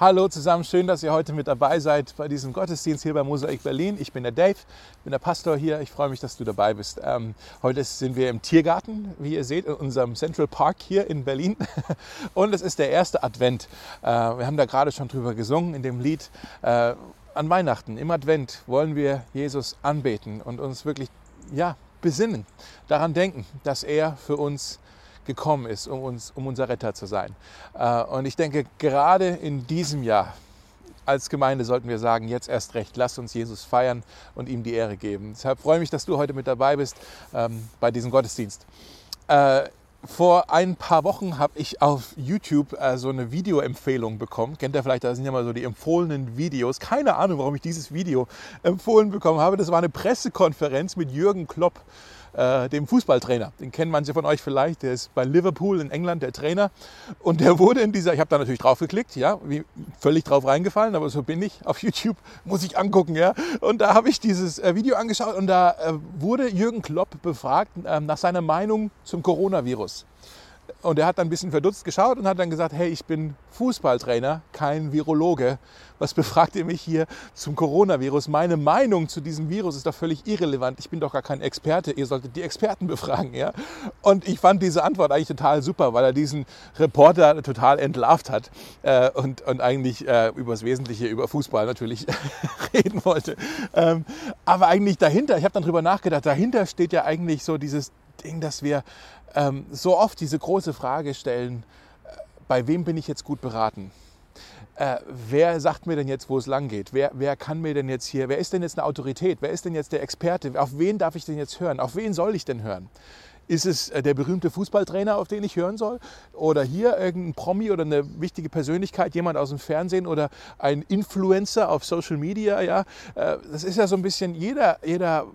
Hallo zusammen, schön, dass ihr heute mit dabei seid bei diesem Gottesdienst hier bei Mosaik Berlin. Ich bin der Dave, bin der Pastor hier. Ich freue mich, dass du dabei bist. Ähm, heute sind wir im Tiergarten, wie ihr seht, in unserem Central Park hier in Berlin. Und es ist der erste Advent. Äh, wir haben da gerade schon drüber gesungen in dem Lied. Äh, an Weihnachten, im Advent, wollen wir Jesus anbeten und uns wirklich ja, besinnen, daran denken, dass er für uns gekommen ist, um, uns, um unser Retter zu sein. Äh, und ich denke, gerade in diesem Jahr als Gemeinde sollten wir sagen, jetzt erst recht, lass uns Jesus feiern und ihm die Ehre geben. Deshalb freue ich mich, dass du heute mit dabei bist ähm, bei diesem Gottesdienst. Äh, vor ein paar Wochen habe ich auf YouTube äh, so eine Videoempfehlung bekommen. Kennt ihr vielleicht, da sind ja mal so die empfohlenen Videos. Keine Ahnung, warum ich dieses Video empfohlen bekommen habe. Das war eine Pressekonferenz mit Jürgen Klopp äh, dem Fußballtrainer. Den kennen manche von euch vielleicht. Der ist bei Liverpool in England der Trainer. Und der wurde in dieser, ich habe da natürlich drauf geklickt, ja, wie völlig drauf reingefallen, aber so bin ich. Auf YouTube muss ich angucken, ja. Und da habe ich dieses äh, Video angeschaut und da äh, wurde Jürgen Klopp befragt äh, nach seiner Meinung zum Coronavirus. Und er hat dann ein bisschen verdutzt geschaut und hat dann gesagt, hey, ich bin Fußballtrainer, kein Virologe. Was befragt ihr mich hier zum Coronavirus? Meine Meinung zu diesem Virus ist doch völlig irrelevant. Ich bin doch gar kein Experte. Ihr solltet die Experten befragen, ja? Und ich fand diese Antwort eigentlich total super, weil er diesen Reporter total entlarvt hat äh, und, und eigentlich äh, über das Wesentliche, über Fußball natürlich reden wollte. Ähm, aber eigentlich dahinter, ich habe dann drüber nachgedacht, dahinter steht ja eigentlich so dieses Ding, dass wir ähm, so oft diese große Frage stellen, äh, bei wem bin ich jetzt gut beraten? Äh, wer sagt mir denn jetzt, wo es lang geht? Wer, wer kann mir denn jetzt hier, wer ist denn jetzt eine Autorität? Wer ist denn jetzt der Experte? Auf wen darf ich denn jetzt hören? Auf wen soll ich denn hören? Ist es äh, der berühmte Fußballtrainer, auf den ich hören soll? Oder hier irgendein Promi oder eine wichtige Persönlichkeit, jemand aus dem Fernsehen oder ein Influencer auf Social Media? Ja, äh, das ist ja so ein bisschen, jeder, jeder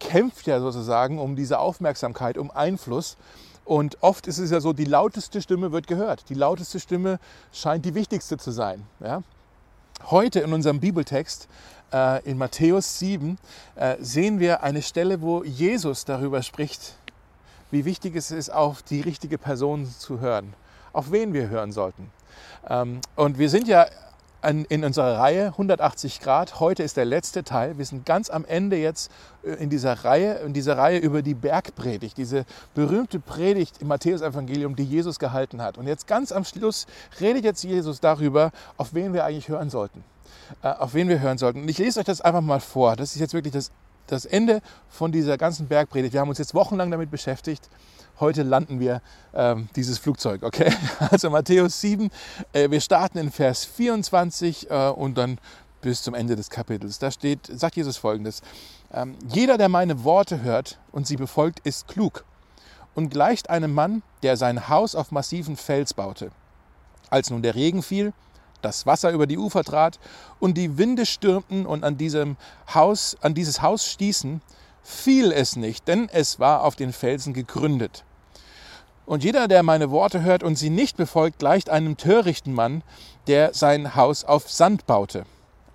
kämpft ja sozusagen um diese Aufmerksamkeit, um Einfluss. Und oft ist es ja so, die lauteste Stimme wird gehört. Die lauteste Stimme scheint die wichtigste zu sein. Ja? Heute in unserem Bibeltext äh, in Matthäus 7 äh, sehen wir eine Stelle, wo Jesus darüber spricht, wie wichtig es ist, auf die richtige Person zu hören, auf wen wir hören sollten. Ähm, und wir sind ja in unserer Reihe 180 Grad. Heute ist der letzte Teil. Wir sind ganz am Ende jetzt äh, in dieser Reihe, in dieser Reihe über die Bergpredigt, diese berühmte Predigt im Matthäusevangelium, die Jesus gehalten hat. Und jetzt ganz am Schluss redet jetzt Jesus darüber, auf wen wir eigentlich hören sollten. Äh, auf wen wir hören sollten. Und ich lese euch das einfach mal vor. Das ist jetzt wirklich das, das Ende von dieser ganzen Bergpredigt. Wir haben uns jetzt wochenlang damit beschäftigt heute landen wir ähm, dieses Flugzeug. Okay, also Matthäus 7, äh, wir starten in Vers 24 äh, und dann bis zum Ende des Kapitels. Da steht, sagt Jesus folgendes: ähm, Jeder, der meine Worte hört und sie befolgt, ist klug und gleicht einem Mann, der sein Haus auf massiven Fels baute. Als nun der Regen fiel, das Wasser über die Ufer trat und die Winde stürmten und an diesem Haus, an dieses Haus stießen, fiel es nicht, denn es war auf den Felsen gegründet. Und jeder, der meine Worte hört und sie nicht befolgt, gleicht einem törichten Mann, der sein Haus auf Sand baute.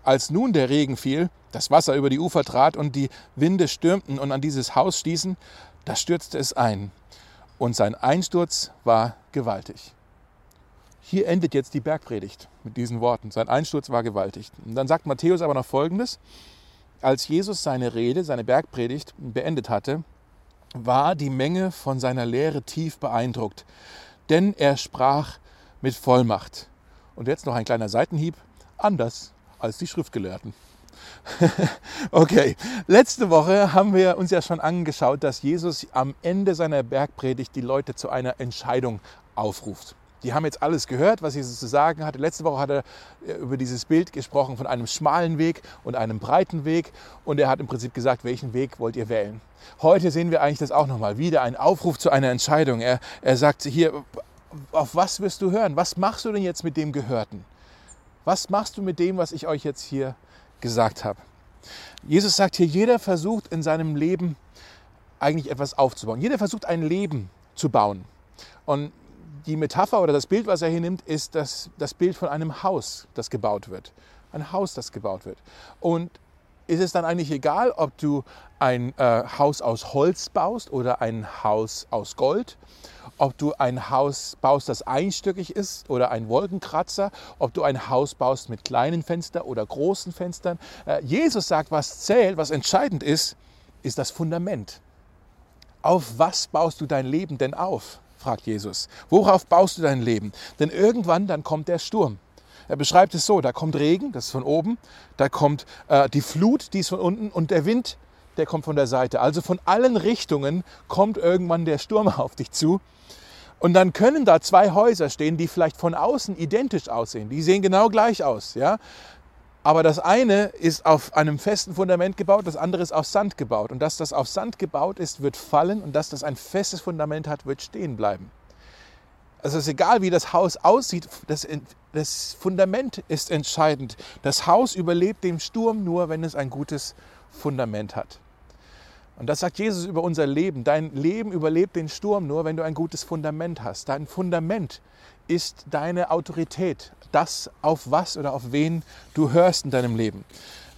Als nun der Regen fiel, das Wasser über die Ufer trat und die Winde stürmten und an dieses Haus stießen, da stürzte es ein. Und sein Einsturz war gewaltig. Hier endet jetzt die Bergpredigt mit diesen Worten. Sein Einsturz war gewaltig. Und dann sagt Matthäus aber noch Folgendes. Als Jesus seine Rede, seine Bergpredigt beendet hatte, war die Menge von seiner Lehre tief beeindruckt, denn er sprach mit Vollmacht. Und jetzt noch ein kleiner Seitenhieb, anders als die Schriftgelehrten. okay, letzte Woche haben wir uns ja schon angeschaut, dass Jesus am Ende seiner Bergpredigt die Leute zu einer Entscheidung aufruft. Die haben jetzt alles gehört, was Jesus zu sagen hatte. Letzte Woche hat er äh, über dieses Bild gesprochen von einem schmalen Weg und einem breiten Weg. Und er hat im Prinzip gesagt, welchen Weg wollt ihr wählen? Heute sehen wir eigentlich das auch nochmal. Wieder ein Aufruf zu einer Entscheidung. Er, er sagt hier, auf was wirst du hören? Was machst du denn jetzt mit dem Gehörten? Was machst du mit dem, was ich euch jetzt hier gesagt habe? Jesus sagt hier, jeder versucht in seinem Leben eigentlich etwas aufzubauen. Jeder versucht ein Leben zu bauen. Und die Metapher oder das Bild, was er hier nimmt, ist das, das Bild von einem Haus, das gebaut wird. Ein Haus, das gebaut wird. Und ist es dann eigentlich egal, ob du ein äh, Haus aus Holz baust oder ein Haus aus Gold, ob du ein Haus baust, das einstöckig ist oder ein Wolkenkratzer, ob du ein Haus baust mit kleinen Fenstern oder großen Fenstern. Äh, Jesus sagt, was zählt, was entscheidend ist, ist das Fundament. Auf was baust du dein Leben denn auf? Fragt Jesus. Worauf baust du dein Leben? Denn irgendwann dann kommt der Sturm. Er beschreibt es so, da kommt Regen, das ist von oben, da kommt äh, die Flut, die ist von unten und der Wind, der kommt von der Seite. Also von allen Richtungen kommt irgendwann der Sturm auf dich zu. Und dann können da zwei Häuser stehen, die vielleicht von außen identisch aussehen. Die sehen genau gleich aus. Ja? Aber das eine ist auf einem festen Fundament gebaut, das andere ist auf Sand gebaut. Und dass das auf Sand gebaut ist, wird fallen und dass das ein festes Fundament hat, wird stehen bleiben. Also es ist egal, wie das Haus aussieht, das, das Fundament ist entscheidend. Das Haus überlebt den Sturm nur, wenn es ein gutes Fundament hat. Und das sagt Jesus über unser Leben. Dein Leben überlebt den Sturm nur, wenn du ein gutes Fundament hast. Dein Fundament ist deine Autorität, das, auf was oder auf wen du hörst in deinem Leben.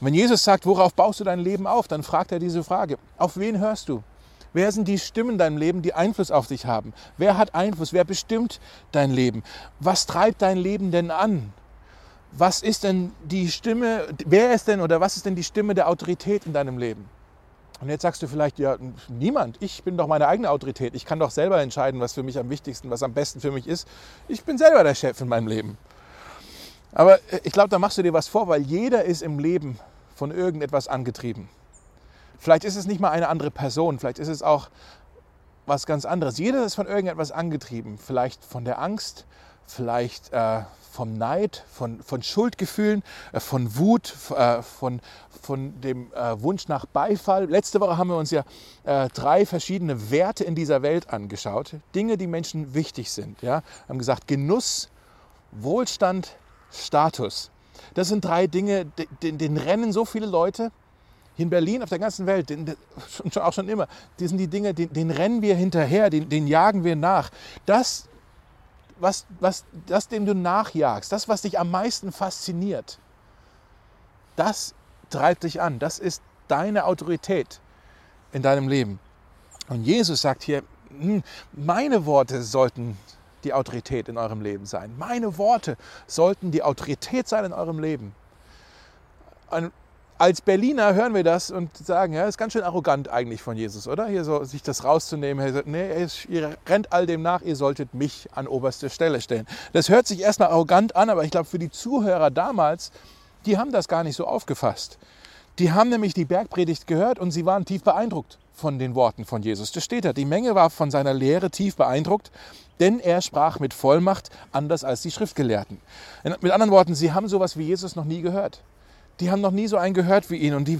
Wenn Jesus sagt, worauf baust du dein Leben auf, dann fragt er diese Frage, auf wen hörst du? Wer sind die Stimmen in deinem Leben, die Einfluss auf dich haben? Wer hat Einfluss? Wer bestimmt dein Leben? Was treibt dein Leben denn an? Was ist denn die Stimme, wer ist denn oder was ist denn die Stimme der Autorität in deinem Leben? Und jetzt sagst du vielleicht, ja, niemand, ich bin doch meine eigene Autorität. Ich kann doch selber entscheiden, was für mich am wichtigsten, was am besten für mich ist. Ich bin selber der Chef in meinem Leben. Aber äh, ich glaube, da machst du dir was vor, weil jeder ist im Leben von irgendetwas angetrieben. Vielleicht ist es nicht mal eine andere Person, vielleicht ist es auch was ganz anderes. Jeder ist von irgendetwas angetrieben. Vielleicht von der Angst, vielleicht äh, vom Neid, von, von Schuldgefühlen, äh, von Wut, äh, von, von dem äh, Wunsch nach Beifall. Letzte Woche haben wir uns ja drei verschiedene Werte in dieser Welt angeschaut. Dinge, die Menschen wichtig sind. Ja? Wir haben gesagt, Genuss, Wohlstand, Status. Das sind drei Dinge, denen rennen so viele Leute in Berlin, auf der ganzen Welt, den, schon, auch schon immer, die sind die Dinge, den, den rennen wir hinterher, den, den, jagen wir nach. Das was, was, das, dem du nachjagst, das, was dich am meisten fasziniert, das treibt dich an. Das ist deine Autorität in deinem Leben. Und Jesus sagt hier, hm, meine Worte sollten die Autorität in eurem Leben sein. Meine Worte sollten die Autorität sein in eurem Leben als Berliner hören wir das und sagen, ja, ist ganz schön arrogant eigentlich von Jesus, oder? Hier so sich das rauszunehmen. Er sagt, nee, ihr rennt all dem nach, ihr solltet mich an oberste Stelle stellen. Das hört sich erstmal arrogant an, aber ich glaube, für die Zuhörer damals, die haben das gar nicht so aufgefasst. Die haben nämlich die Bergpredigt gehört und sie waren tief beeindruckt von den Worten von Jesus. Das steht da. Die Menge war von seiner Lehre tief beeindruckt, denn er sprach mit Vollmacht anders als die Schriftgelehrten. Mit anderen Worten, sie haben sowas wie Jesus noch nie gehört die haben noch nie so einen gehört wie ihn. Und die,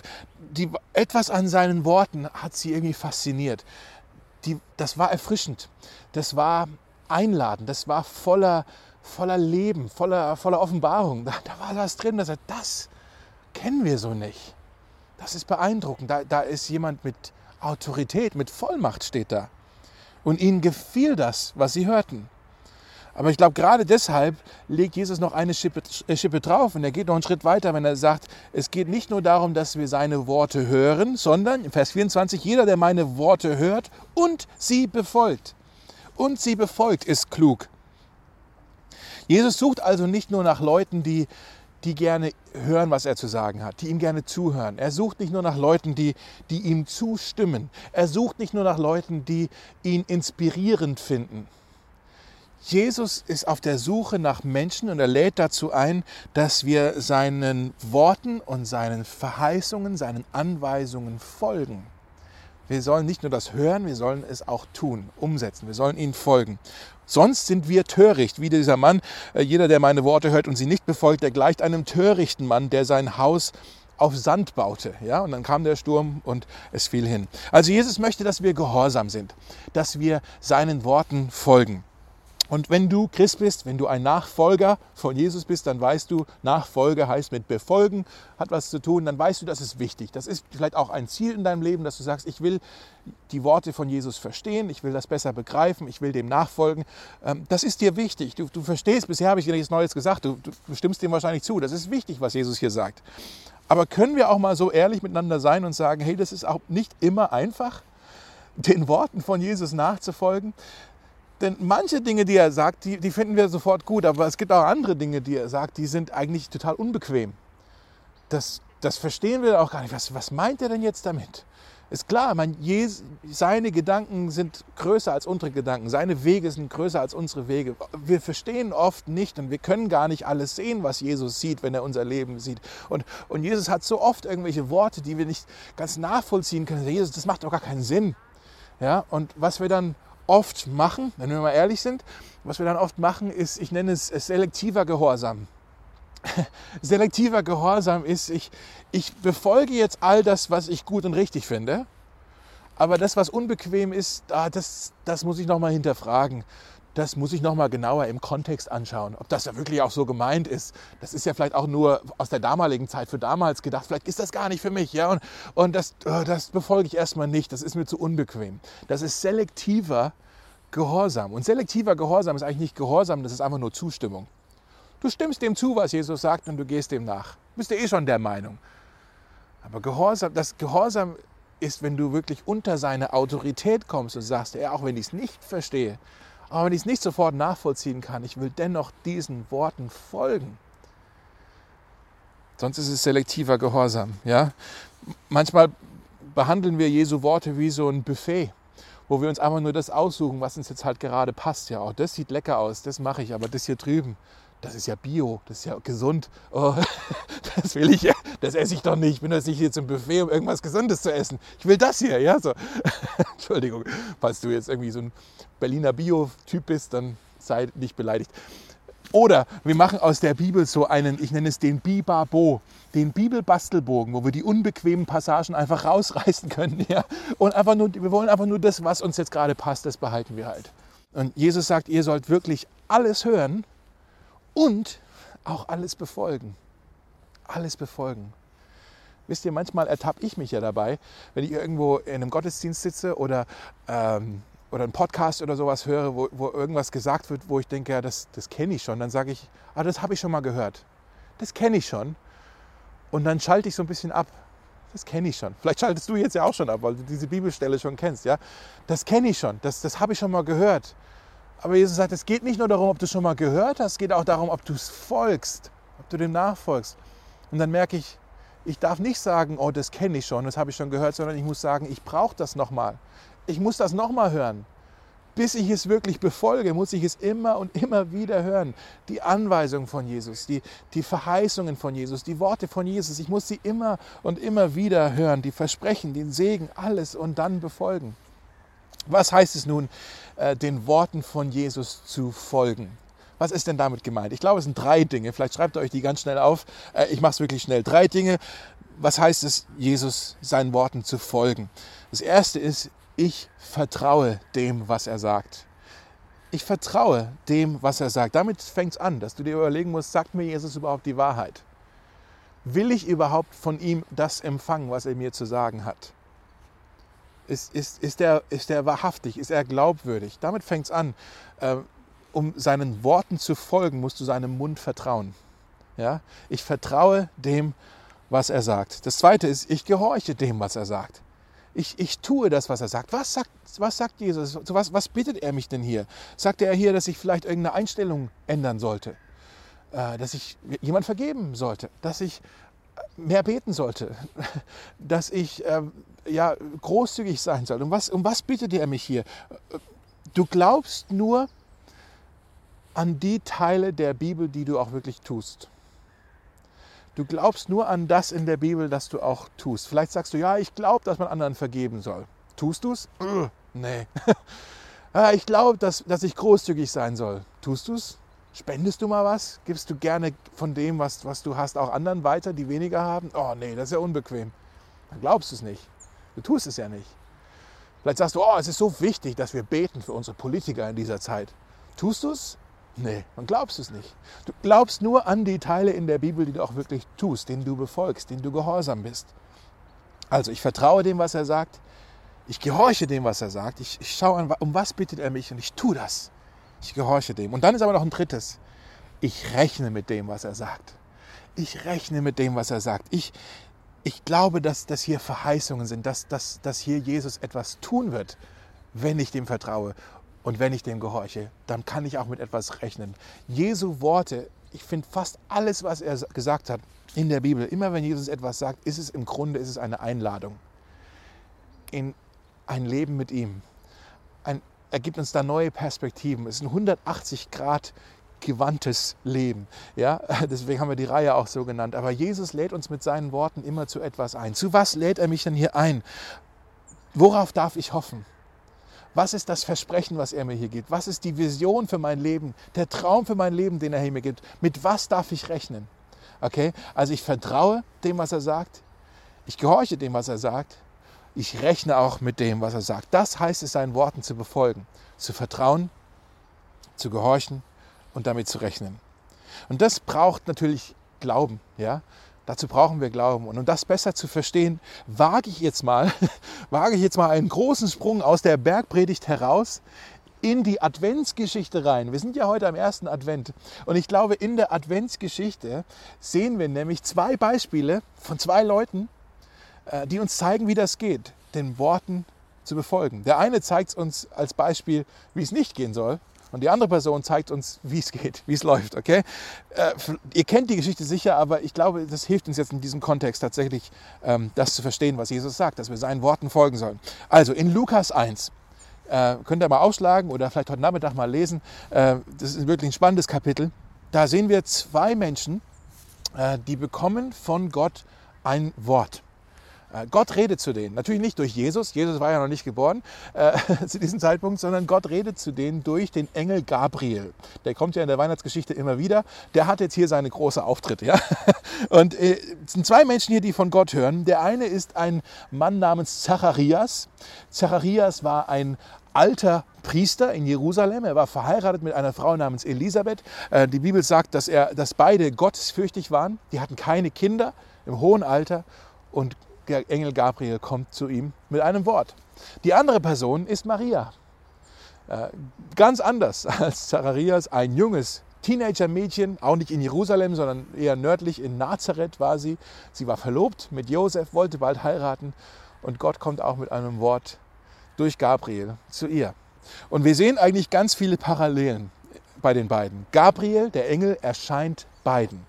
die, etwas an seinen Worten hat sie irgendwie fasziniert. Die, das war erfrischend, das war einladend, das war voller, voller Leben, voller, voller Offenbarung. Da, da war was drin, das, das kennen wir so nicht. Das ist beeindruckend. Da, da ist jemand mit Autorität, mit Vollmacht steht da. Und ihnen gefiel das, was sie hörten. Aber ich glaube, gerade deshalb legt Jesus noch eine Schippe, äh, Schippe drauf und er geht noch einen Schritt weiter, wenn er sagt, es geht nicht nur darum, dass wir seine Worte hören, sondern in Vers 24, jeder, der meine Worte hört und sie befolgt. Und sie befolgt, ist klug. Jesus sucht also nicht nur nach Leuten, die, die gerne hören, was er zu sagen hat, die ihm gerne zuhören. Er sucht nicht nur nach Leuten, die, die ihm zustimmen. Er sucht nicht nur nach Leuten, die ihn inspirierend finden. Jesus ist auf der Suche nach Menschen und er lädt dazu ein, dass wir seinen Worten und seinen Verheißungen, seinen Anweisungen folgen. Wir sollen nicht nur das hören, wir sollen es auch tun, umsetzen. Wir sollen ihnen folgen. Sonst sind wir töricht, wie dieser Mann. Äh, jeder, der meine Worte hört und sie nicht befolgt, der gleicht einem törichten Mann, der sein Haus auf Sand baute. Ja, und dann kam der Sturm und es fiel hin. Also Jesus möchte, dass wir gehorsam sind, dass wir seinen Worten folgen. Und wenn du Christ bist, wenn du ein Nachfolger von Jesus bist, dann weißt du, Nachfolger heißt mit befolgen, hat was zu tun, dann weißt du, das ist wichtig. Das ist vielleicht auch ein Ziel in deinem Leben, dass du sagst, ich will die Worte von Jesus verstehen, ich will das besser begreifen, ich will dem nachfolgen. Ähm, das ist dir wichtig. Du, du verstehst, bisher habe ich dir nichts Neues gesagt, du, du stimmst dem wahrscheinlich zu. Das ist wichtig, was Jesus hier sagt. Aber können wir auch mal so ehrlich miteinander sein und sagen, hey, das ist auch nicht immer einfach, den Worten von Jesus nachzufolgen? Denn manche Dinge, die er sagt, die, die finden wir sofort gut, aber es gibt auch andere Dinge, die er sagt, die sind eigentlich total unbequem. Das, das verstehen wir auch gar nicht. Was, was meint er denn jetzt damit? Ist klar, man, seine Gedanken sind größer als unsere Gedanken, seine Wege sind größer als unsere Wege. Wir verstehen oft nicht und wir können gar nicht alles sehen, was Jesus sieht, wenn er unser Leben sieht. Und, und Jesus hat so oft irgendwelche Worte, die wir nicht ganz nachvollziehen können. Jesus, das macht doch gar keinen Sinn. Ja, und was wir dann oft machen, wenn wir mal ehrlich sind, was wir dann oft machen, ist, ich nenne es selektiver Gehorsam. selektiver Gehorsam ist, ich, ich befolge jetzt all das, was ich gut und richtig finde, aber das, was unbequem ist, ah, das, das muss ich nochmal hinterfragen. Das muss ich nochmal genauer im Kontext anschauen, ob das ja wirklich auch so gemeint ist. Das ist ja vielleicht auch nur aus der damaligen Zeit für damals gedacht. Vielleicht ist das gar nicht für mich. Ja? Und, und das, oh, das befolge ich erstmal nicht. Das ist mir zu unbequem. Das ist selektiver Gehorsam. Und selektiver Gehorsam ist eigentlich nicht Gehorsam, das ist einfach nur Zustimmung. Du stimmst dem zu, was Jesus sagt, und du gehst dem nach. Du bist ja eh schon der Meinung. Aber Gehorsam, das Gehorsam ist, wenn du wirklich unter seine Autorität kommst und sagst, ja, auch wenn ich es nicht verstehe, auch wenn ich es nicht sofort nachvollziehen kann, ich will dennoch diesen Worten folgen. Sonst ist es selektiver Gehorsam. Ja? Manchmal behandeln wir Jesu Worte wie so ein Buffet, wo wir uns einfach nur das aussuchen, was uns jetzt halt gerade passt. Ja, auch das sieht lecker aus, das mache ich, aber das hier drüben, das ist ja Bio, das ist ja gesund. Oh, das will ich, das esse ich doch nicht. Ich bin jetzt nicht hier zum Buffet, um irgendwas Gesundes zu essen. Ich will das hier, ja, so. Entschuldigung, falls du jetzt irgendwie so ein Berliner Bio-Typ bist, dann sei nicht beleidigt. Oder wir machen aus der Bibel so einen, ich nenne es den Bibabo, den Bibelbastelbogen, wo wir die unbequemen Passagen einfach rausreißen können. Ja? Und einfach nur, wir wollen einfach nur das, was uns jetzt gerade passt, das behalten wir halt. Und Jesus sagt, ihr sollt wirklich alles hören, und auch alles befolgen. Alles befolgen. Wisst ihr, manchmal ertappe ich mich ja dabei, wenn ich irgendwo in einem Gottesdienst sitze oder, ähm, oder einen Podcast oder sowas höre, wo, wo irgendwas gesagt wird, wo ich denke, ja, das, das kenne ich schon. Dann sage ich, ah, das habe ich schon mal gehört. Das kenne ich schon. Und dann schalte ich so ein bisschen ab. Das kenne ich schon. Vielleicht schaltest du jetzt ja auch schon ab, weil du diese Bibelstelle schon kennst. Ja? Das kenne ich schon. Das, das habe ich schon mal gehört. Aber Jesus sagt, es geht nicht nur darum, ob du schon mal gehört hast, es geht auch darum, ob du es folgst, ob du dem nachfolgst. Und dann merke ich, ich darf nicht sagen, oh, das kenne ich schon, das habe ich schon gehört, sondern ich muss sagen, ich brauche das nochmal. Ich muss das nochmal hören. Bis ich es wirklich befolge, muss ich es immer und immer wieder hören. Die Anweisungen von Jesus, die, die Verheißungen von Jesus, die Worte von Jesus. Ich muss sie immer und immer wieder hören. Die Versprechen, den Segen, alles und dann befolgen. Was heißt es nun, äh, den Worten von Jesus zu folgen? Was ist denn damit gemeint? Ich glaube, es sind drei Dinge. Vielleicht schreibt ihr euch die ganz schnell auf. Äh, ich mache es wirklich schnell. Drei Dinge. Was heißt es, Jesus seinen Worten zu folgen? Das erste ist, ich vertraue dem, was er sagt. Ich vertraue dem, was er sagt. Damit fängt es an, dass du dir überlegen musst, sagt mir Jesus überhaupt die Wahrheit? Will ich überhaupt von ihm das empfangen, was er mir zu sagen hat? Ist, ist, ist, der, ist der wahrhaftig? Ist er glaubwürdig? Damit fängt es an. Äh, um seinen Worten zu folgen, musst du seinem Mund vertrauen. Ja? Ich vertraue dem, was er sagt. Das zweite ist, ich gehorche dem, was er sagt. Ich, ich tue das, was er sagt. Was sagt, was sagt Jesus? Was, was bittet er mich denn hier? Sagt er hier, dass ich vielleicht irgendeine Einstellung ändern sollte? Äh, dass ich jemand vergeben sollte? Dass ich mehr beten sollte? Dass ich äh, ja, großzügig sein soll. Um was, um was bittet er mich hier? Du glaubst nur an die Teile der Bibel, die du auch wirklich tust. Du glaubst nur an das in der Bibel, das du auch tust. Vielleicht sagst du, ja, ich glaube, dass man anderen vergeben soll. Tust du es? Nee. ich glaube, dass, dass ich großzügig sein soll. Tust du es? Spendest du mal was? Gibst du gerne von dem, was, was du hast, auch anderen weiter, die weniger haben? Oh nee, das ist ja unbequem. Dann glaubst du es nicht. Du tust es ja nicht. Vielleicht sagst du, oh, es ist so wichtig, dass wir beten für unsere Politiker in dieser Zeit. Tust du es? Nee, dann glaubst es nicht. Du glaubst nur an die Teile in der Bibel, die du auch wirklich tust, denen du befolgst, denen du gehorsam bist. Also ich vertraue dem, was er sagt. Ich gehorche dem, was er sagt. Ich, ich schaue an, um was bittet er mich und ich tue das. Ich gehorche dem. Und dann ist aber noch ein drittes. Ich rechne mit dem, was er sagt. Ich rechne mit dem, was er sagt. Ich, ich glaube, dass das hier Verheißungen sind, dass, dass, dass hier Jesus etwas tun wird, wenn ich dem vertraue und wenn ich dem gehorche. Dann kann ich auch mit etwas rechnen. Jesu Worte, ich finde fast alles, was er gesagt hat in der Bibel, immer wenn Jesus etwas sagt, ist es im Grunde ist es eine Einladung in ein Leben mit ihm. Ein, er gibt uns da neue Perspektiven. Es ist ein 180 Grad gewandtes Leben. Ja, deswegen haben wir die Reihe auch so genannt. Aber Jesus lädt uns mit seinen Worten immer zu etwas ein. Zu was lädt er mich denn hier ein? Worauf darf ich hoffen? Was ist das Versprechen, was er mir hier gibt? Was ist die Vision für mein Leben? Der Traum für mein Leben, den er hier mir gibt? Mit was darf ich rechnen? Okay, also ich vertraue dem, was er sagt. Ich gehorche dem, was er sagt. Ich rechne auch mit dem, was er sagt. Das heißt es, seinen Worten zu befolgen, zu vertrauen, zu gehorchen und damit zu rechnen. Und das braucht natürlich Glauben, ja. Dazu brauchen wir Glauben. Und um das besser zu verstehen, wage ich jetzt mal, wage ich jetzt mal einen großen Sprung aus der Bergpredigt heraus in die Adventsgeschichte rein. Wir sind ja heute am ersten Advent. Und ich glaube, in der Adventsgeschichte sehen wir nämlich zwei Beispiele von zwei Leuten, äh, die uns zeigen, wie das geht, den Worten zu befolgen. Der eine zeigt uns als Beispiel, wie es nicht gehen soll. Und die andere Person zeigt uns, wie es geht, wie es läuft. Okay? Äh, ihr kennt die Geschichte sicher, aber ich glaube, das hilft uns jetzt in diesem Kontext tatsächlich, ähm, das zu verstehen, was Jesus sagt, dass wir seinen Worten folgen sollen. Also in Lukas 1, äh, könnt ihr mal aufschlagen oder vielleicht heute Nachmittag mal lesen. Äh, das ist wirklich ein spannendes Kapitel. Da sehen wir zwei Menschen, die bekommen von Gott ein Wort. Äh, Gott redet zu denen. Natürlich nicht durch Jesus. Jesus war ja noch nicht geboren äh, zu diesem Zeitpunkt, sondern Gott redet zu denen durch den Engel Gabriel. Der kommt ja in der Weihnachtsgeschichte immer wieder. Der hat jetzt hier seine große Auftritte. Ja? Und äh, es sind zwei Menschen hier, die von Gott hören. Der eine ist ein Mann namens Zacharias. Zacharias war ein alter Priester in Jerusalem. Er war verheiratet mit einer Frau namens Elisabeth. Äh, die Bibel sagt, dass, er, dass beide gottesfürchtig waren. Die hatten keine Kinder im hohen Alter. Und Engel Gabriel kommt zu ihm mit einem Wort. Die andere Person ist Maria. Äh, ganz anders als Zacharias, ein junges Teenager-Mädchen, auch nicht in Jerusalem, sondern eher nördlich in Nazareth war sie. Sie war verlobt mit Josef, wollte bald heiraten und Gott kommt auch mit einem Wort durch Gabriel zu ihr. Und wir sehen eigentlich ganz viele Parallelen bei den beiden. Gabriel, der Engel, erscheint beiden.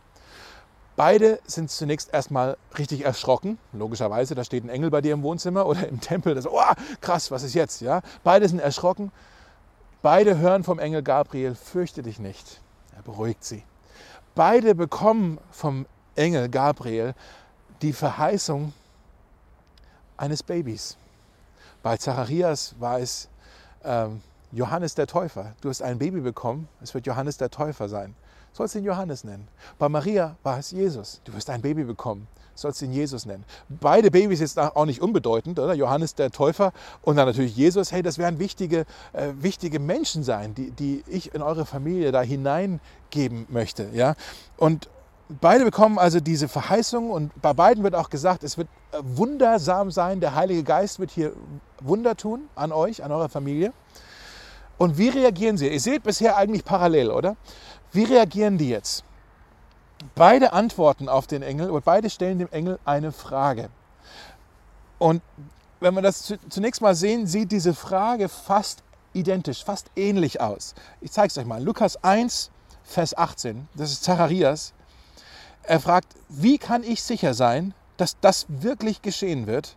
Beide sind zunächst erstmal richtig erschrocken. Logischerweise, da steht ein Engel bei dir im Wohnzimmer oder im Tempel. Das, oh, krass, was ist jetzt? Ja? Beide sind erschrocken. Beide hören vom Engel Gabriel, fürchte dich nicht. Er beruhigt sie. Beide bekommen vom Engel Gabriel die Verheißung eines Babys. Bei Zacharias war es ähm, Johannes der Täufer. Du hast ein Baby bekommen, es wird Johannes der Täufer sein sollst ihn Johannes nennen. Bei Maria war es Jesus. Du wirst ein Baby bekommen, sollst ihn Jesus nennen. Beide Babys jetzt auch nicht unbedeutend, oder? Johannes der Täufer und dann natürlich Jesus. Hey, das werden wichtige, äh, wichtige Menschen sein, die, die ich in eure Familie da hineingeben möchte. Ja? Und beide bekommen also diese Verheißung und bei beiden wird auch gesagt, es wird äh, wundersam sein. Der Heilige Geist wird hier Wunder tun an euch, an eurer Familie. Und wie reagieren sie? Ihr seht bisher eigentlich parallel, oder? Wie reagieren die jetzt? Beide antworten auf den Engel und beide stellen dem Engel eine Frage. Und wenn wir das zunächst mal sehen, sieht diese Frage fast identisch, fast ähnlich aus. Ich zeige es euch mal. Lukas 1, Vers 18, das ist Zacharias. Er fragt, wie kann ich sicher sein, dass das wirklich geschehen wird?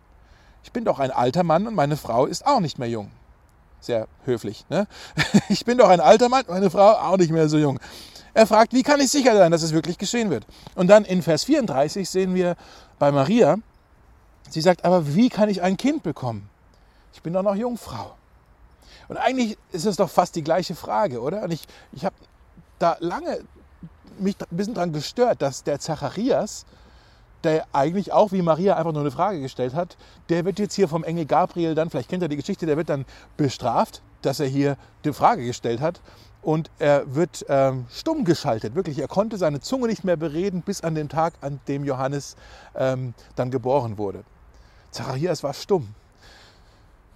Ich bin doch ein alter Mann und meine Frau ist auch nicht mehr jung sehr höflich. Ne? Ich bin doch ein alter Mann, meine Frau auch nicht mehr so jung. Er fragt, wie kann ich sicher sein, dass es wirklich geschehen wird? Und dann in Vers 34 sehen wir bei Maria, sie sagt, aber wie kann ich ein Kind bekommen? Ich bin doch noch Jungfrau. Und eigentlich ist es doch fast die gleiche Frage, oder? Und ich, ich habe da lange mich ein bisschen daran gestört, dass der Zacharias der eigentlich auch wie Maria einfach nur eine Frage gestellt hat, der wird jetzt hier vom Engel Gabriel dann, vielleicht kennt ihr die Geschichte, der wird dann bestraft, dass er hier die Frage gestellt hat und er wird ähm, stumm geschaltet. Wirklich, er konnte seine Zunge nicht mehr bereden bis an den Tag, an dem Johannes ähm, dann geboren wurde. Zacharias war stumm.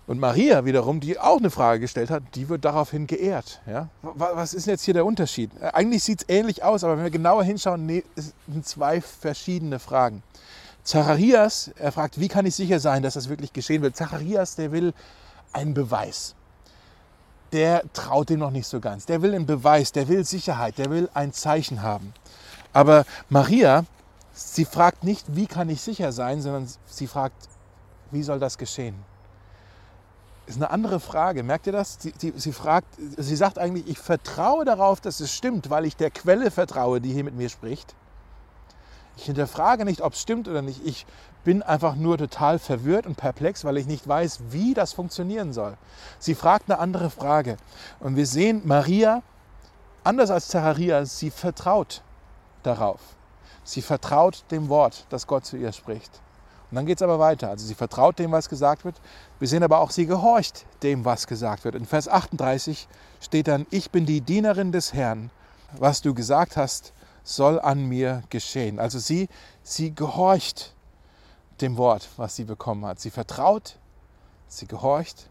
Und Maria wiederum, die auch eine Frage gestellt hat, die wird daraufhin geehrt. Ja? Was ist jetzt hier der Unterschied? Äh, eigentlich sieht es ähnlich aus, aber wenn wir genauer hinschauen, nee, sind zwei verschiedene Fragen. Zacharias, er fragt, wie kann ich sicher sein, dass das wirklich geschehen wird? Zacharias, der will einen Beweis. Der traut dem noch nicht so ganz. Der will einen Beweis, der will Sicherheit, der will ein Zeichen haben. Aber Maria, sie fragt nicht, wie kann ich sicher sein, sondern sie fragt, wie soll das geschehen? Ist eine andere Frage. Merkt ihr das? Sie, sie, sie, fragt, sie sagt eigentlich, ich vertraue darauf, dass es stimmt, weil ich der Quelle vertraue, die hier mit mir spricht. Ich hinterfrage nicht, ob es stimmt oder nicht. Ich bin einfach nur total verwirrt und perplex, weil ich nicht weiß, wie das funktionieren soll. Sie fragt eine andere Frage. Und wir sehen, Maria, anders als Zacharias, sie vertraut darauf. Sie vertraut dem Wort, das Gott zu ihr spricht. Und dann geht es aber weiter. Also sie vertraut dem, was gesagt wird. Wir sehen aber auch, sie gehorcht dem, was gesagt wird. In Vers 38 steht dann, ich bin die Dienerin des Herrn. Was du gesagt hast, soll an mir geschehen. Also sie, sie gehorcht dem Wort, was sie bekommen hat. Sie vertraut, sie gehorcht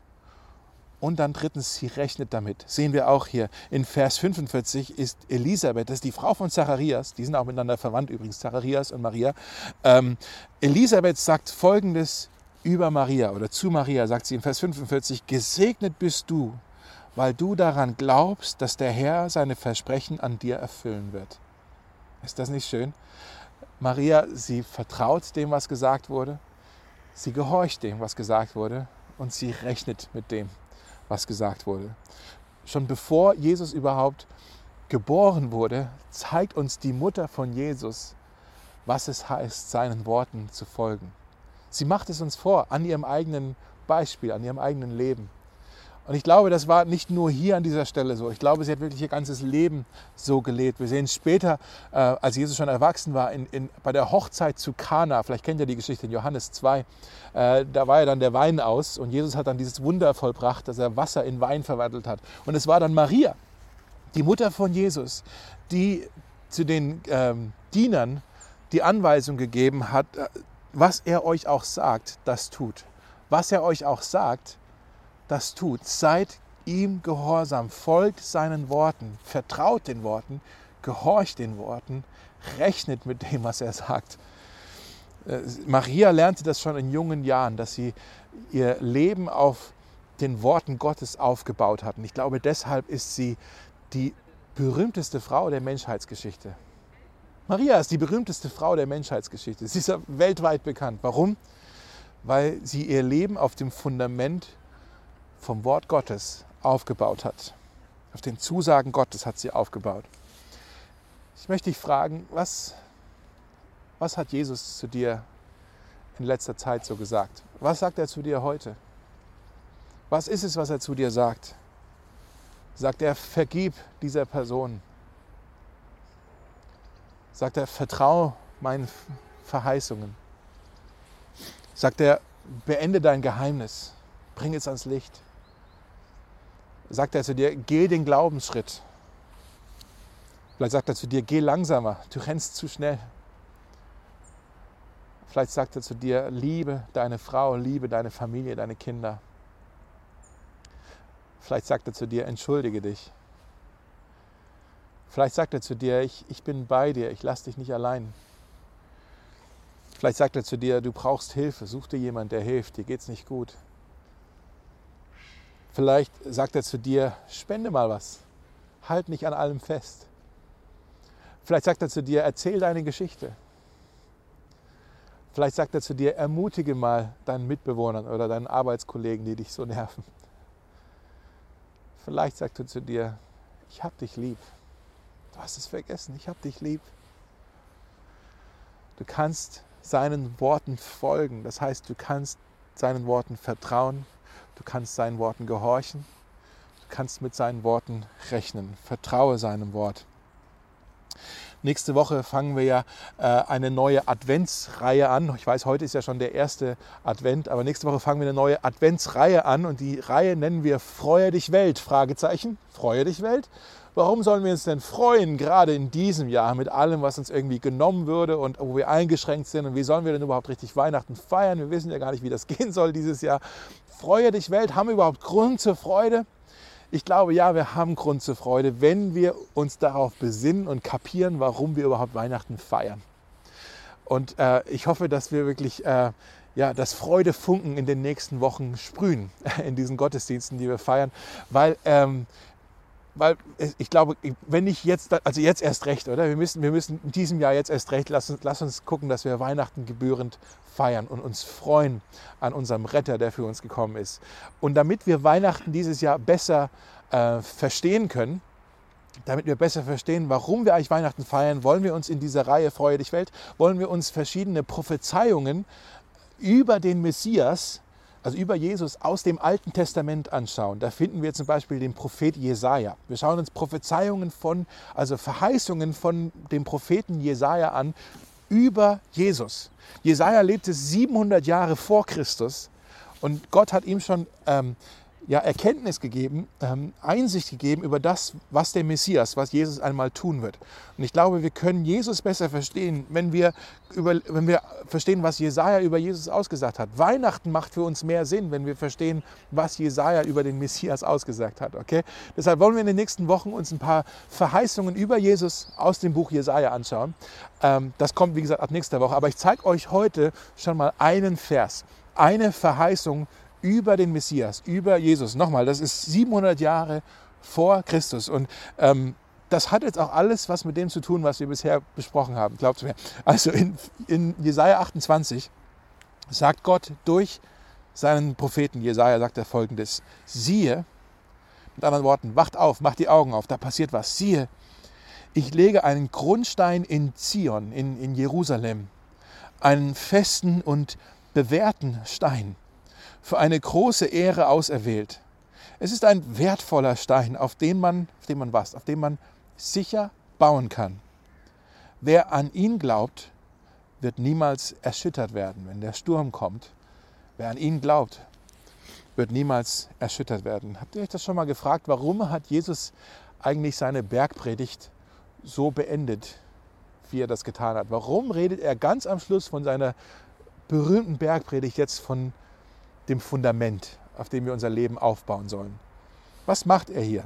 und dann drittens, sie rechnet damit. Sehen wir auch hier. In Vers 45 ist Elisabeth, das ist die Frau von Zacharias, die sind auch miteinander verwandt übrigens, Zacharias und Maria. Ähm, Elisabeth sagt folgendes über Maria oder zu Maria, sagt sie in Vers 45, gesegnet bist du, weil du daran glaubst, dass der Herr seine Versprechen an dir erfüllen wird. Ist das nicht schön? Maria, sie vertraut dem, was gesagt wurde, sie gehorcht dem, was gesagt wurde und sie rechnet mit dem, was gesagt wurde. Schon bevor Jesus überhaupt geboren wurde, zeigt uns die Mutter von Jesus, was es heißt, seinen Worten zu folgen. Sie macht es uns vor, an ihrem eigenen Beispiel, an ihrem eigenen Leben. Und ich glaube, das war nicht nur hier an dieser Stelle so. Ich glaube, sie hat wirklich ihr ganzes Leben so gelebt. Wir sehen später, äh, als Jesus schon erwachsen war, in, in, bei der Hochzeit zu Kana, vielleicht kennt ihr die Geschichte in Johannes 2, äh, da war ja dann der Wein aus und Jesus hat dann dieses Wunder vollbracht, dass er Wasser in Wein verwandelt hat. Und es war dann Maria, die Mutter von Jesus, die zu den ähm, Dienern die Anweisung gegeben hat, äh, was er euch auch sagt, das tut. Was er euch auch sagt, das tut. Seid ihm gehorsam, folgt seinen Worten, vertraut den Worten, gehorcht den Worten, rechnet mit dem, was er sagt. Äh, Maria lernte das schon in jungen Jahren, dass sie ihr Leben auf den Worten Gottes aufgebaut hat. Und ich glaube, deshalb ist sie die berühmteste Frau der Menschheitsgeschichte. Maria ist die berühmteste Frau der Menschheitsgeschichte. Sie ist weltweit bekannt. Warum? Weil sie ihr Leben auf dem Fundament vom Wort Gottes aufgebaut hat. Auf den Zusagen Gottes hat sie aufgebaut. Ich möchte dich fragen, was, was hat Jesus zu dir in letzter Zeit so gesagt? Was sagt er zu dir heute? Was ist es, was er zu dir sagt? Sagt er, vergib dieser Person. Sagt er, vertraue meinen Verheißungen. Sagt er, beende dein Geheimnis, bring es ans Licht sagt er zu dir, geh den Glaubensschritt. Vielleicht sagt er zu dir, geh langsamer, du rennst zu schnell. Vielleicht sagt er zu dir, liebe deine Frau, liebe deine Familie, deine Kinder. Vielleicht sagt er zu dir, entschuldige dich. Vielleicht sagt er zu dir, ich, ich bin bei dir, ich lasse dich nicht allein. Vielleicht sagt er zu dir, du brauchst Hilfe, such dir jemanden, der hilft, dir geht es nicht gut. Vielleicht sagt er zu dir, spende mal was, halt nicht an allem fest. Vielleicht sagt er zu dir, erzähl deine Geschichte. Vielleicht sagt er zu dir, ermutige mal deinen Mitbewohnern oder deinen Arbeitskollegen, die dich so nerven. Vielleicht sagt er zu dir, ich hab dich lieb. Du hast es vergessen, ich hab dich lieb. Du kannst seinen Worten folgen, das heißt, du kannst seinen Worten vertrauen Du kannst seinen Worten gehorchen. Du kannst mit seinen Worten rechnen. Vertraue seinem Wort. Nächste Woche fangen wir ja äh, eine neue Adventsreihe an. Ich weiß, heute ist ja schon der erste Advent, aber nächste Woche fangen wir eine neue Adventsreihe an und die Reihe nennen wir Freue dich Welt? Fragezeichen. Freue dich Welt? Warum sollen wir uns denn freuen, gerade in diesem Jahr, mit allem, was uns irgendwie genommen würde und wo wir eingeschränkt sind? Und wie sollen wir denn überhaupt richtig Weihnachten feiern? Wir wissen ja gar nicht, wie das gehen soll dieses Jahr. Freue dich, Welt, haben wir überhaupt Grund zur Freude? Ich glaube, ja, wir haben Grund zur Freude, wenn wir uns darauf besinnen und kapieren, warum wir überhaupt Weihnachten feiern. Und äh, ich hoffe, dass wir wirklich äh, ja, das Freudefunken in den nächsten Wochen sprühen in diesen Gottesdiensten, die wir feiern, weil ähm, weil ich glaube, wenn nicht jetzt, also jetzt erst recht, oder? Wir müssen, wir müssen in diesem Jahr jetzt erst recht, lass uns, lass uns gucken, dass wir Weihnachten gebührend feiern und uns freuen an unserem Retter, der für uns gekommen ist. Und damit wir Weihnachten dieses Jahr besser äh, verstehen können, damit wir besser verstehen, warum wir eigentlich Weihnachten feiern, wollen wir uns in dieser Reihe Freue dich Welt, wollen wir uns verschiedene Prophezeiungen über den Messias also über Jesus aus dem Alten Testament anschauen, da finden wir zum Beispiel den Prophet Jesaja. Wir schauen uns Prophezeiungen von, also Verheißungen von dem Propheten Jesaja an über Jesus. Jesaja lebte 700 Jahre vor Christus und Gott hat ihm schon ähm, ja, Erkenntnis gegeben, ähm, Einsicht gegeben über das, was der Messias, was Jesus einmal tun wird. Und ich glaube, wir können Jesus besser verstehen, wenn wir, über, wenn wir verstehen, was Jesaja über Jesus ausgesagt hat. Weihnachten macht für uns mehr Sinn, wenn wir verstehen, was Jesaja über den Messias ausgesagt hat. Okay? Deshalb wollen wir in den nächsten Wochen uns ein paar Verheißungen über Jesus aus dem Buch Jesaja anschauen. Ähm, das kommt, wie gesagt, ab nächster Woche. Aber ich zeige euch heute schon mal einen Vers, eine Verheißung über den Messias, über Jesus. Nochmal, das ist 700 Jahre vor Christus. Und ähm, das hat jetzt auch alles was mit dem zu tun, was wir bisher besprochen haben. Glaubt mir. Also in, in Jesaja 28 sagt Gott durch seinen Propheten Jesaja sagt er folgendes: Siehe, mit anderen Worten, wacht auf, macht die Augen auf, da passiert was. Siehe, ich lege einen Grundstein in Zion, in, in Jerusalem, einen festen und bewährten Stein für eine große Ehre auserwählt. Es ist ein wertvoller Stein, auf den man, auf den man was, auf den man sicher bauen kann. Wer an ihn glaubt, wird niemals erschüttert werden, wenn der Sturm kommt. Wer an ihn glaubt, wird niemals erschüttert werden. Habt ihr euch das schon mal gefragt, warum hat Jesus eigentlich seine Bergpredigt so beendet, wie er das getan hat? Warum redet er ganz am Schluss von seiner berühmten Bergpredigt jetzt von dem Fundament, auf dem wir unser Leben aufbauen sollen. Was macht er hier?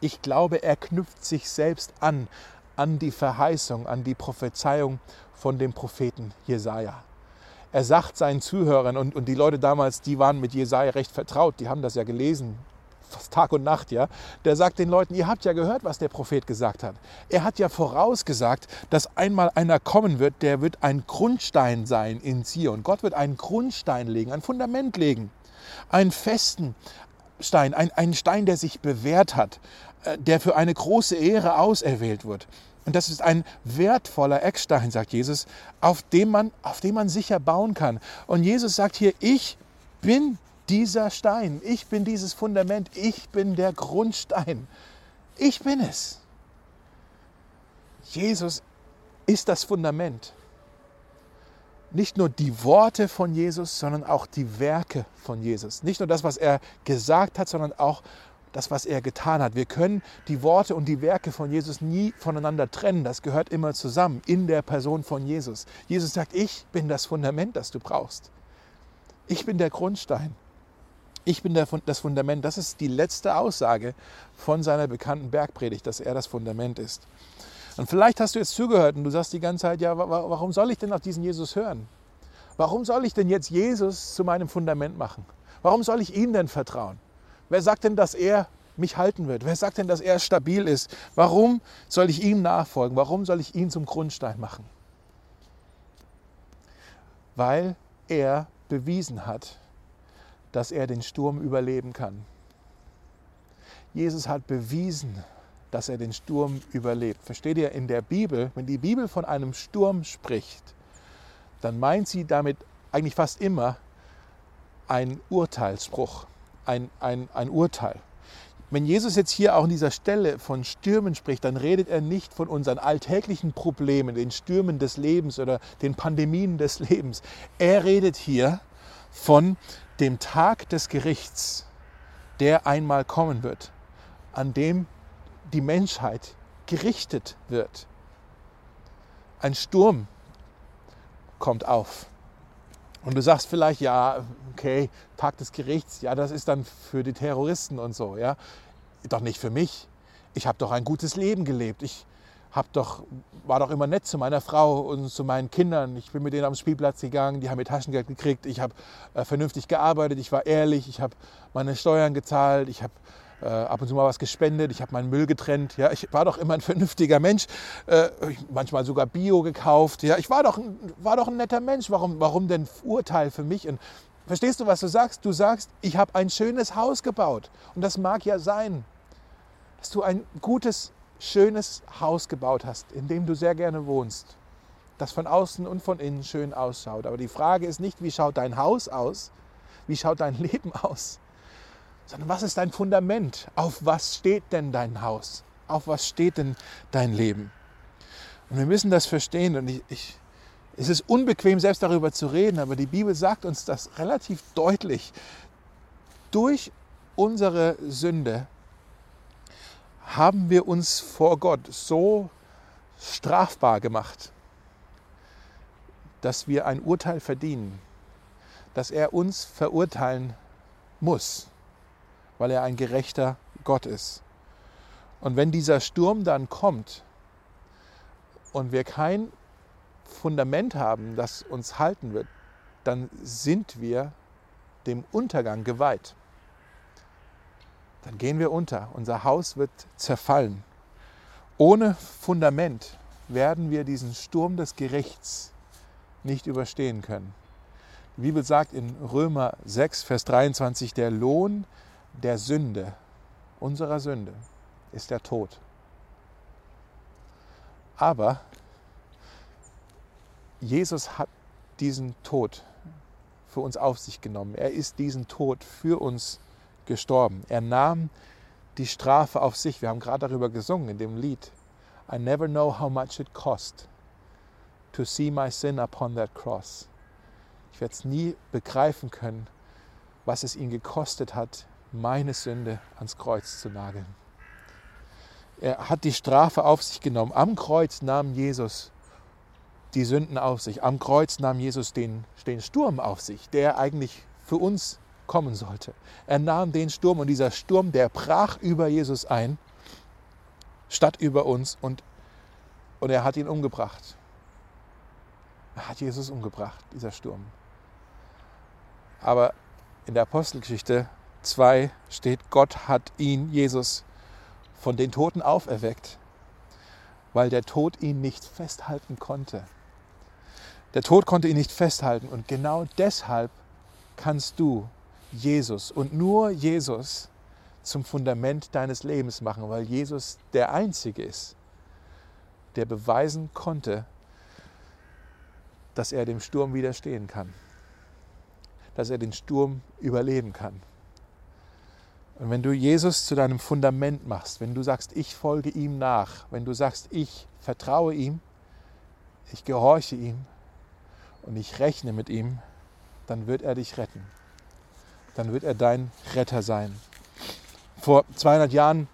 Ich glaube, er knüpft sich selbst an, an die Verheißung, an die Prophezeiung von dem Propheten Jesaja. Er sagt seinen Zuhörern, und, und die Leute damals, die waren mit Jesaja recht vertraut, die haben das ja gelesen, fast Tag und Nacht, ja, der sagt den Leuten, ihr habt ja gehört, was der Prophet gesagt hat. Er hat ja vorausgesagt, dass einmal einer kommen wird, der wird ein Grundstein sein in Zion. Gott wird einen Grundstein legen, ein Fundament legen, einen festen Stein, ein, einen Stein, der sich bewährt hat, äh, der für eine große Ehre auserwählt wird. Und das ist ein wertvoller Eckstein, sagt Jesus, auf dem man, auf dem man sicher bauen kann. Und Jesus sagt hier, ich bin dieser Stein, ich bin dieses Fundament, ich bin der Grundstein. Ich bin es. Jesus ist das Fundament. Nicht nur die Worte von Jesus, sondern auch die Werke von Jesus. Nicht nur das, was er gesagt hat, sondern auch das, was er getan hat. Wir können die Worte und die Werke von Jesus nie voneinander trennen. Das gehört immer zusammen in der Person von Jesus. Jesus sagt, ich bin das Fundament, das du brauchst. Ich bin der Grundstein. Ich bin das Fundament. Das ist die letzte Aussage von seiner bekannten Bergpredigt, dass er das Fundament ist. Und vielleicht hast du jetzt zugehört und du sagst die ganze Zeit, ja, warum soll ich denn auf diesen Jesus hören? Warum soll ich denn jetzt Jesus zu meinem Fundament machen? Warum soll ich ihm denn vertrauen? Wer sagt denn, dass er mich halten wird? Wer sagt denn, dass er stabil ist? Warum soll ich ihm nachfolgen? Warum soll ich ihn zum Grundstein machen? Weil er bewiesen hat, dass er den Sturm überleben kann. Jesus hat bewiesen, dass er den Sturm überlebt. Versteht ihr, in der Bibel, wenn die Bibel von einem Sturm spricht, dann meint sie damit eigentlich fast immer ein Urteilsspruch, ein, ein, ein Urteil. Wenn Jesus jetzt hier auch an dieser Stelle von Stürmen spricht, dann redet er nicht von unseren alltäglichen Problemen, den Stürmen des Lebens oder den Pandemien des Lebens. Er redet hier von dem Tag des Gerichts, der einmal kommen wird, an dem die Menschheit gerichtet wird. Ein Sturm kommt auf. Und du sagst vielleicht, ja, okay, Tag des Gerichts, ja, das ist dann für die Terroristen und so, ja. Doch nicht für mich. Ich habe doch ein gutes Leben gelebt. Ich hab doch, war doch immer nett zu meiner Frau und zu meinen Kindern. Ich bin mit denen am Spielplatz gegangen, die haben mir Taschengeld gekriegt. Ich habe äh, vernünftig gearbeitet, ich war ehrlich, ich habe meine Steuern gezahlt, ich habe äh, ab und zu mal was gespendet, ich habe meinen Müll getrennt. Ja, ich war doch immer ein vernünftiger Mensch, äh, manchmal sogar Bio gekauft. Ja, ich war doch, war doch ein netter Mensch. Warum, warum denn Urteil für mich? Und verstehst du, was du sagst? Du sagst, ich habe ein schönes Haus gebaut. Und das mag ja sein, dass du ein gutes, schönes Haus gebaut hast, in dem du sehr gerne wohnst, das von außen und von innen schön ausschaut. Aber die Frage ist nicht, wie schaut dein Haus aus, wie schaut dein Leben aus, sondern was ist dein Fundament? Auf was steht denn dein Haus? Auf was steht denn dein Leben? Und wir müssen das verstehen. Und ich, ich, es ist unbequem, selbst darüber zu reden, aber die Bibel sagt uns das relativ deutlich. Durch unsere Sünde haben wir uns vor Gott so strafbar gemacht, dass wir ein Urteil verdienen, dass er uns verurteilen muss weil er ein gerechter Gott ist. Und wenn dieser Sturm dann kommt und wir kein Fundament haben, das uns halten wird, dann sind wir dem Untergang geweiht. Dann gehen wir unter, unser Haus wird zerfallen. Ohne Fundament werden wir diesen Sturm des Gerichts nicht überstehen können. Die Bibel sagt in Römer 6, Vers 23, der Lohn der Sünde, unserer Sünde, ist der Tod. Aber Jesus hat diesen Tod für uns auf sich genommen. Er ist diesen Tod für uns gestorben. Er nahm die Strafe auf sich. Wir haben gerade darüber gesungen in dem Lied. I never know how much it cost to see my sin upon that cross. Ich werde es nie begreifen können, was es ihn gekostet hat, meine Sünde ans Kreuz zu nageln. Er hat die Strafe auf sich genommen. Am Kreuz nahm Jesus die Sünden auf sich. Am Kreuz nahm Jesus den, den Sturm auf sich, der eigentlich für uns kommen sollte. Er nahm den Sturm und dieser Sturm, der brach über Jesus ein, statt über uns und, und er hat ihn umgebracht. Er hat Jesus umgebracht, dieser Sturm. Aber in der Apostelgeschichte 2 steht, Gott hat ihn, Jesus, von den Toten auferweckt, weil der Tod ihn nicht festhalten konnte. Der Tod konnte ihn nicht festhalten und genau deshalb kannst du Jesus und nur Jesus zum Fundament deines Lebens machen, weil Jesus der Einzige ist, der beweisen konnte, dass er dem Sturm widerstehen kann, dass er den Sturm überleben kann. Und wenn du Jesus zu deinem Fundament machst, wenn du sagst, ich folge ihm nach, wenn du sagst, ich vertraue ihm, ich gehorche ihm und ich rechne mit ihm, dann wird er dich retten. Dann wird er dein Retter sein. Vor 200 Jahren,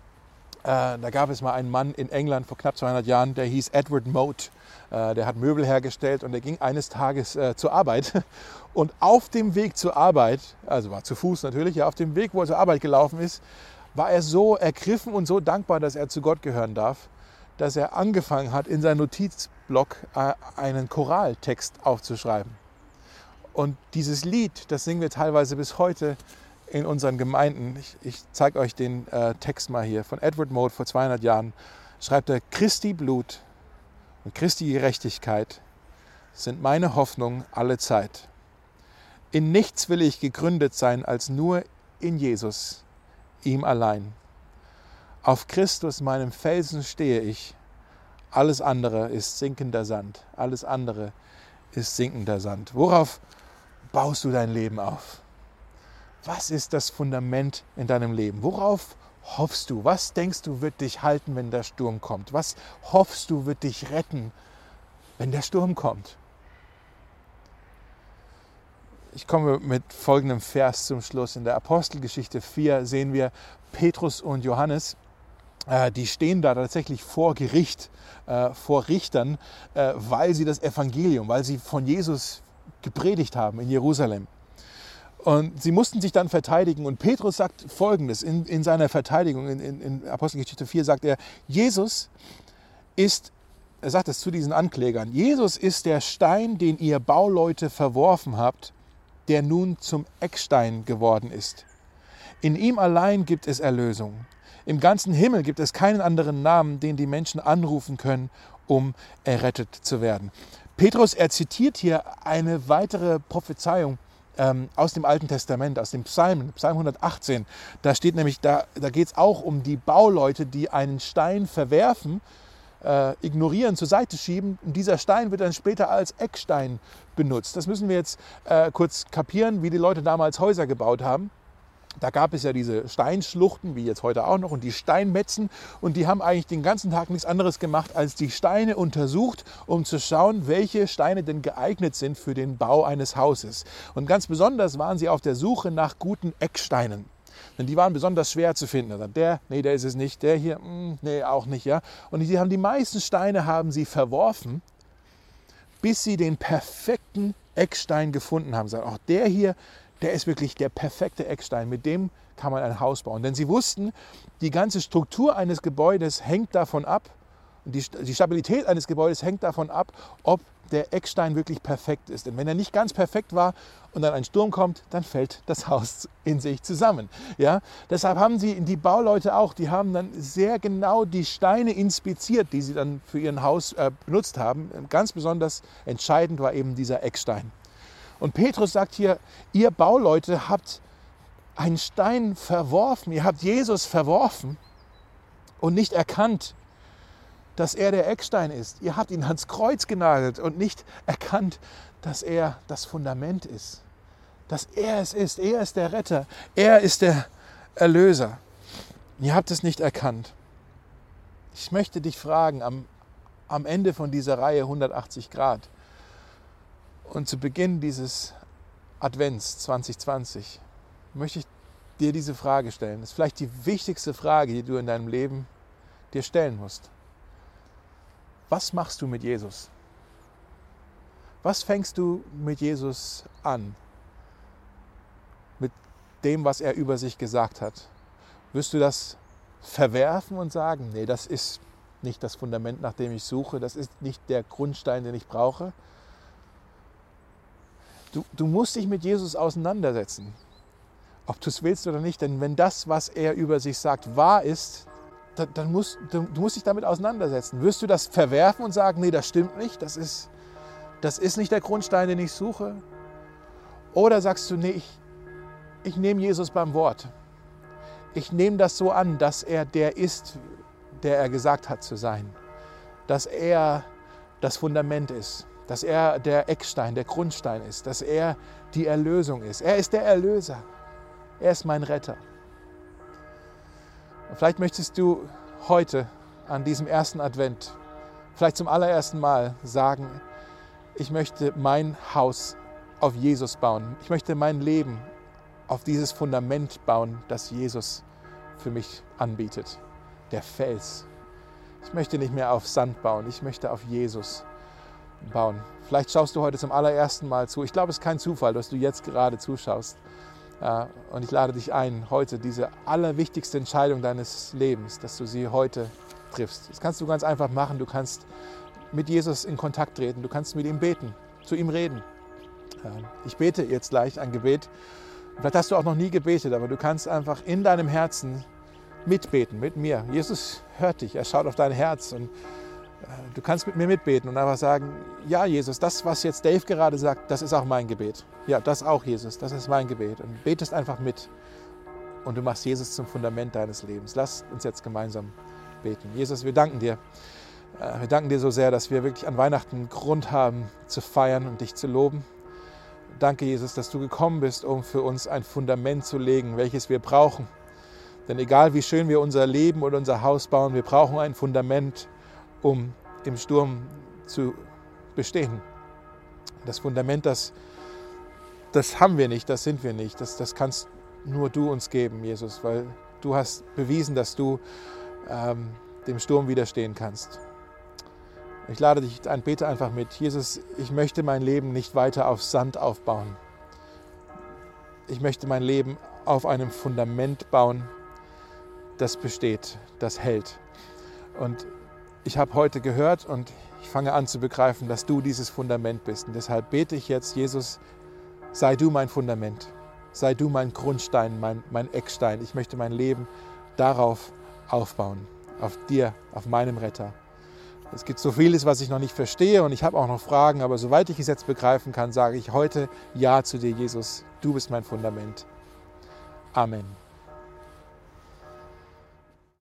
äh, da gab es mal einen Mann in England, vor knapp 200 Jahren, der hieß Edward Mote. Äh, der hat Möbel hergestellt und der ging eines Tages äh, zur Arbeit. Und auf dem Weg zur Arbeit, also war zu Fuß natürlich, ja, auf dem Weg, wo er zur Arbeit gelaufen ist, war er so ergriffen und so dankbar, dass er zu Gott gehören darf, dass er angefangen hat, in seinen Notizblock äh, einen Choraltext aufzuschreiben. Und dieses Lied, das singen wir teilweise bis heute in unseren Gemeinden. Ich, ich zeige euch den äh, Text mal hier von Edward Mode vor 200 Jahren. Schreibt er, Christi Blut und Christi Gerechtigkeit sind meine Hoffnung alle Zeit. In nichts will ich gegründet sein als nur in Jesus, ihm allein. Auf Christus, meinem Felsen, stehe ich. Alles andere ist sinkender Sand. Alles andere ist sinkender Sand. Worauf baust du dein Leben auf? Was ist das Fundament in deinem Leben? Worauf hoffst du? Was denkst du wird dich halten, wenn der Sturm kommt? Was hoffst du wird dich retten, wenn der Sturm kommt? Ich komme mit folgendem Vers zum Schluss. In der Apostelgeschichte 4 sehen wir Petrus und Johannes. äh, die stehen da tatsächlich vor Gericht, äh, vor Richtern, äh, weil sie das Evangelium, weil sie von Jesus gepredigt haben in Jerusalem. Und sie mussten sich dann verteidigen. Und Petrus sagt Folgendes in, in seiner Verteidigung, in, in, in Apostelgeschichte 4 sagt er, Jesus ist, er sagt es zu diesen Anklägern, Jesus ist der Stein, den ihr Bauleute verworfen habt, der nun zum Eckstein geworden ist. In ihm allein gibt es Erlösung. Im ganzen Himmel gibt es keinen anderen Namen, den die Menschen anrufen können, um errettet zu werden. Petrus, er zitiert hier eine weitere Prophezeiung ähm, aus dem Alten Testament, aus dem Psalmen, Psalm 118. Da steht nämlich, da, da geht es auch um die Bauleute, die einen Stein verwerfen, äh, ignorieren, zur Seite schieben. Und dieser Stein wird dann später als Eckstein benutzt. Das müssen wir jetzt äh, kurz kapieren, wie die Leute damals Häuser gebaut haben. Da gab es ja diese Steinschluchten, wie jetzt heute auch noch, und die Steinmetzen. Und die haben eigentlich den ganzen Tag nichts anderes gemacht, als die Steine untersucht, um zu schauen, welche Steine denn geeignet sind für den Bau eines Hauses. Und ganz besonders waren sie auf der Suche nach guten Ecksteinen. Denn die waren besonders schwer zu finden. Also der, nee, der ist es nicht. Der hier, mh, hm, nee, auch nicht. Ja? Und die haben die meisten Steine haben sie verworfen, bis sie den perfekten Eckstein gefunden haben. Sagen, auch der hier, der ist wirklich der perfekte Eckstein. Mit dem kann man ein Haus bauen. Denn sie wussten, die ganze Struktur eines Gebäudes hängt davon ab, die, Stabilität eines Gebäudes hängt davon ab, ob der Eckstein wirklich perfekt ist. Denn wenn er nicht ganz perfekt war und dann ein Sturm kommt, dann fällt das Haus in sich zusammen. Ja? Deshalb haben sie die Bauleute auch, die haben dann sehr genau die Steine inspiziert, die sie dann für ihr Haus äh, benutzt haben. Ganz besonders entscheidend war eben dieser Eckstein. Und Petrus sagt hier, ihr Bauleute habt einen Stein verworfen, ihr habt Jesus verworfen und nicht erkannt, dass er der Eckstein ist. Ihr habt ihn ans Kreuz genagelt und nicht erkannt, dass er das Fundament ist. Dass er es ist. Er ist der Retter. Er ist der Erlöser. Ihr habt es nicht erkannt. Ich möchte dich fragen am, am Ende von dieser Reihe 180 Grad, und zu Beginn dieses Advents 2020 möchte ich dir diese Frage stellen. Das ist vielleicht die wichtigste Frage, die du in deinem Leben dir stellen musst. Was machst du mit Jesus? Was fängst du mit Jesus an? Mit dem, was er über sich gesagt hat? Wirst du das verwerfen und sagen, nee, das ist nicht das Fundament, nach dem ich suche, das ist nicht der Grundstein, den ich brauche? Du, du musst dich mit Jesus auseinandersetzen, ob du es willst oder nicht. Denn wenn das, was er über sich sagt, wahr ist, dann, dann musst du, du musst dich damit auseinandersetzen. Wirst du das verwerfen und sagen, nee, das stimmt nicht, das ist, das ist nicht der Grundstein, den ich suche? Oder sagst du, nee, ich, ich nehme Jesus beim Wort. Ich nehme das so an, dass er der ist, der er gesagt hat zu sein. Dass er das Fundament ist dass er der Eckstein, der Grundstein ist, dass er die Erlösung ist. Er ist der Erlöser. Er ist mein Retter. Und vielleicht möchtest du heute an diesem ersten Advent, vielleicht zum allerersten Mal sagen, ich möchte mein Haus auf Jesus bauen. Ich möchte mein Leben auf dieses Fundament bauen, das Jesus für mich anbietet. Der Fels. Ich möchte nicht mehr auf Sand bauen, ich möchte auf Jesus bauen bauen. Vielleicht schaust du heute zum allerersten Mal zu. Ich glaube, es ist kein Zufall, dass du jetzt gerade zuschaust. Und ich lade dich ein, heute diese allerwichtigste Entscheidung deines Lebens, dass du sie heute triffst. Das kannst du ganz einfach machen. Du kannst mit Jesus in Kontakt treten. Du kannst mit ihm beten, zu ihm reden. Ich bete jetzt gleich ein Gebet. Vielleicht hast du auch noch nie gebetet, aber du kannst einfach in deinem Herzen mitbeten, mit mir. Jesus hört dich, er schaut auf dein Herz und Du kannst mit mir mitbeten und einfach sagen, ja Jesus, das, was jetzt Dave gerade sagt, das ist auch mein Gebet. Ja, das auch Jesus, das ist mein Gebet. Und betest einfach mit und du machst Jesus zum Fundament deines Lebens. Lass uns jetzt gemeinsam beten. Jesus, wir danken dir. Äh, wir danken dir so sehr, dass wir wirklich an Weihnachten Grund haben zu feiern und dich zu loben. Danke, Jesus, dass du gekommen bist, um für uns ein Fundament zu legen, welches wir brauchen. Denn egal wie schön wir unser Leben oder unser Haus bauen, wir brauchen ein Fundament, um im Sturm zu bestehen. Das Fundament, das, das haben wir nicht, das sind wir nicht. Das, das kannst nur du uns geben, Jesus, weil du hast bewiesen, dass du ähm, dem Sturm widerstehen kannst. Ich lade dich ein, bete einfach mit. Jesus, ich möchte mein Leben nicht weiter auf Sand aufbauen. Ich möchte mein Leben auf einem Fundament bauen, das besteht, das hält. Und ich habe heute gehört und ich fange an zu begreifen, dass du dieses Fundament bist. Und deshalb bete ich jetzt, Jesus, sei du mein Fundament, sei du mein Grundstein, mein, mein Eckstein. Ich möchte mein Leben darauf aufbauen, auf dir, auf meinem Retter. Es gibt so vieles, was ich noch nicht verstehe und ich habe auch noch Fragen, aber soweit ich es jetzt begreifen kann, sage ich heute Ja zu dir, Jesus. Du bist mein Fundament. Amen.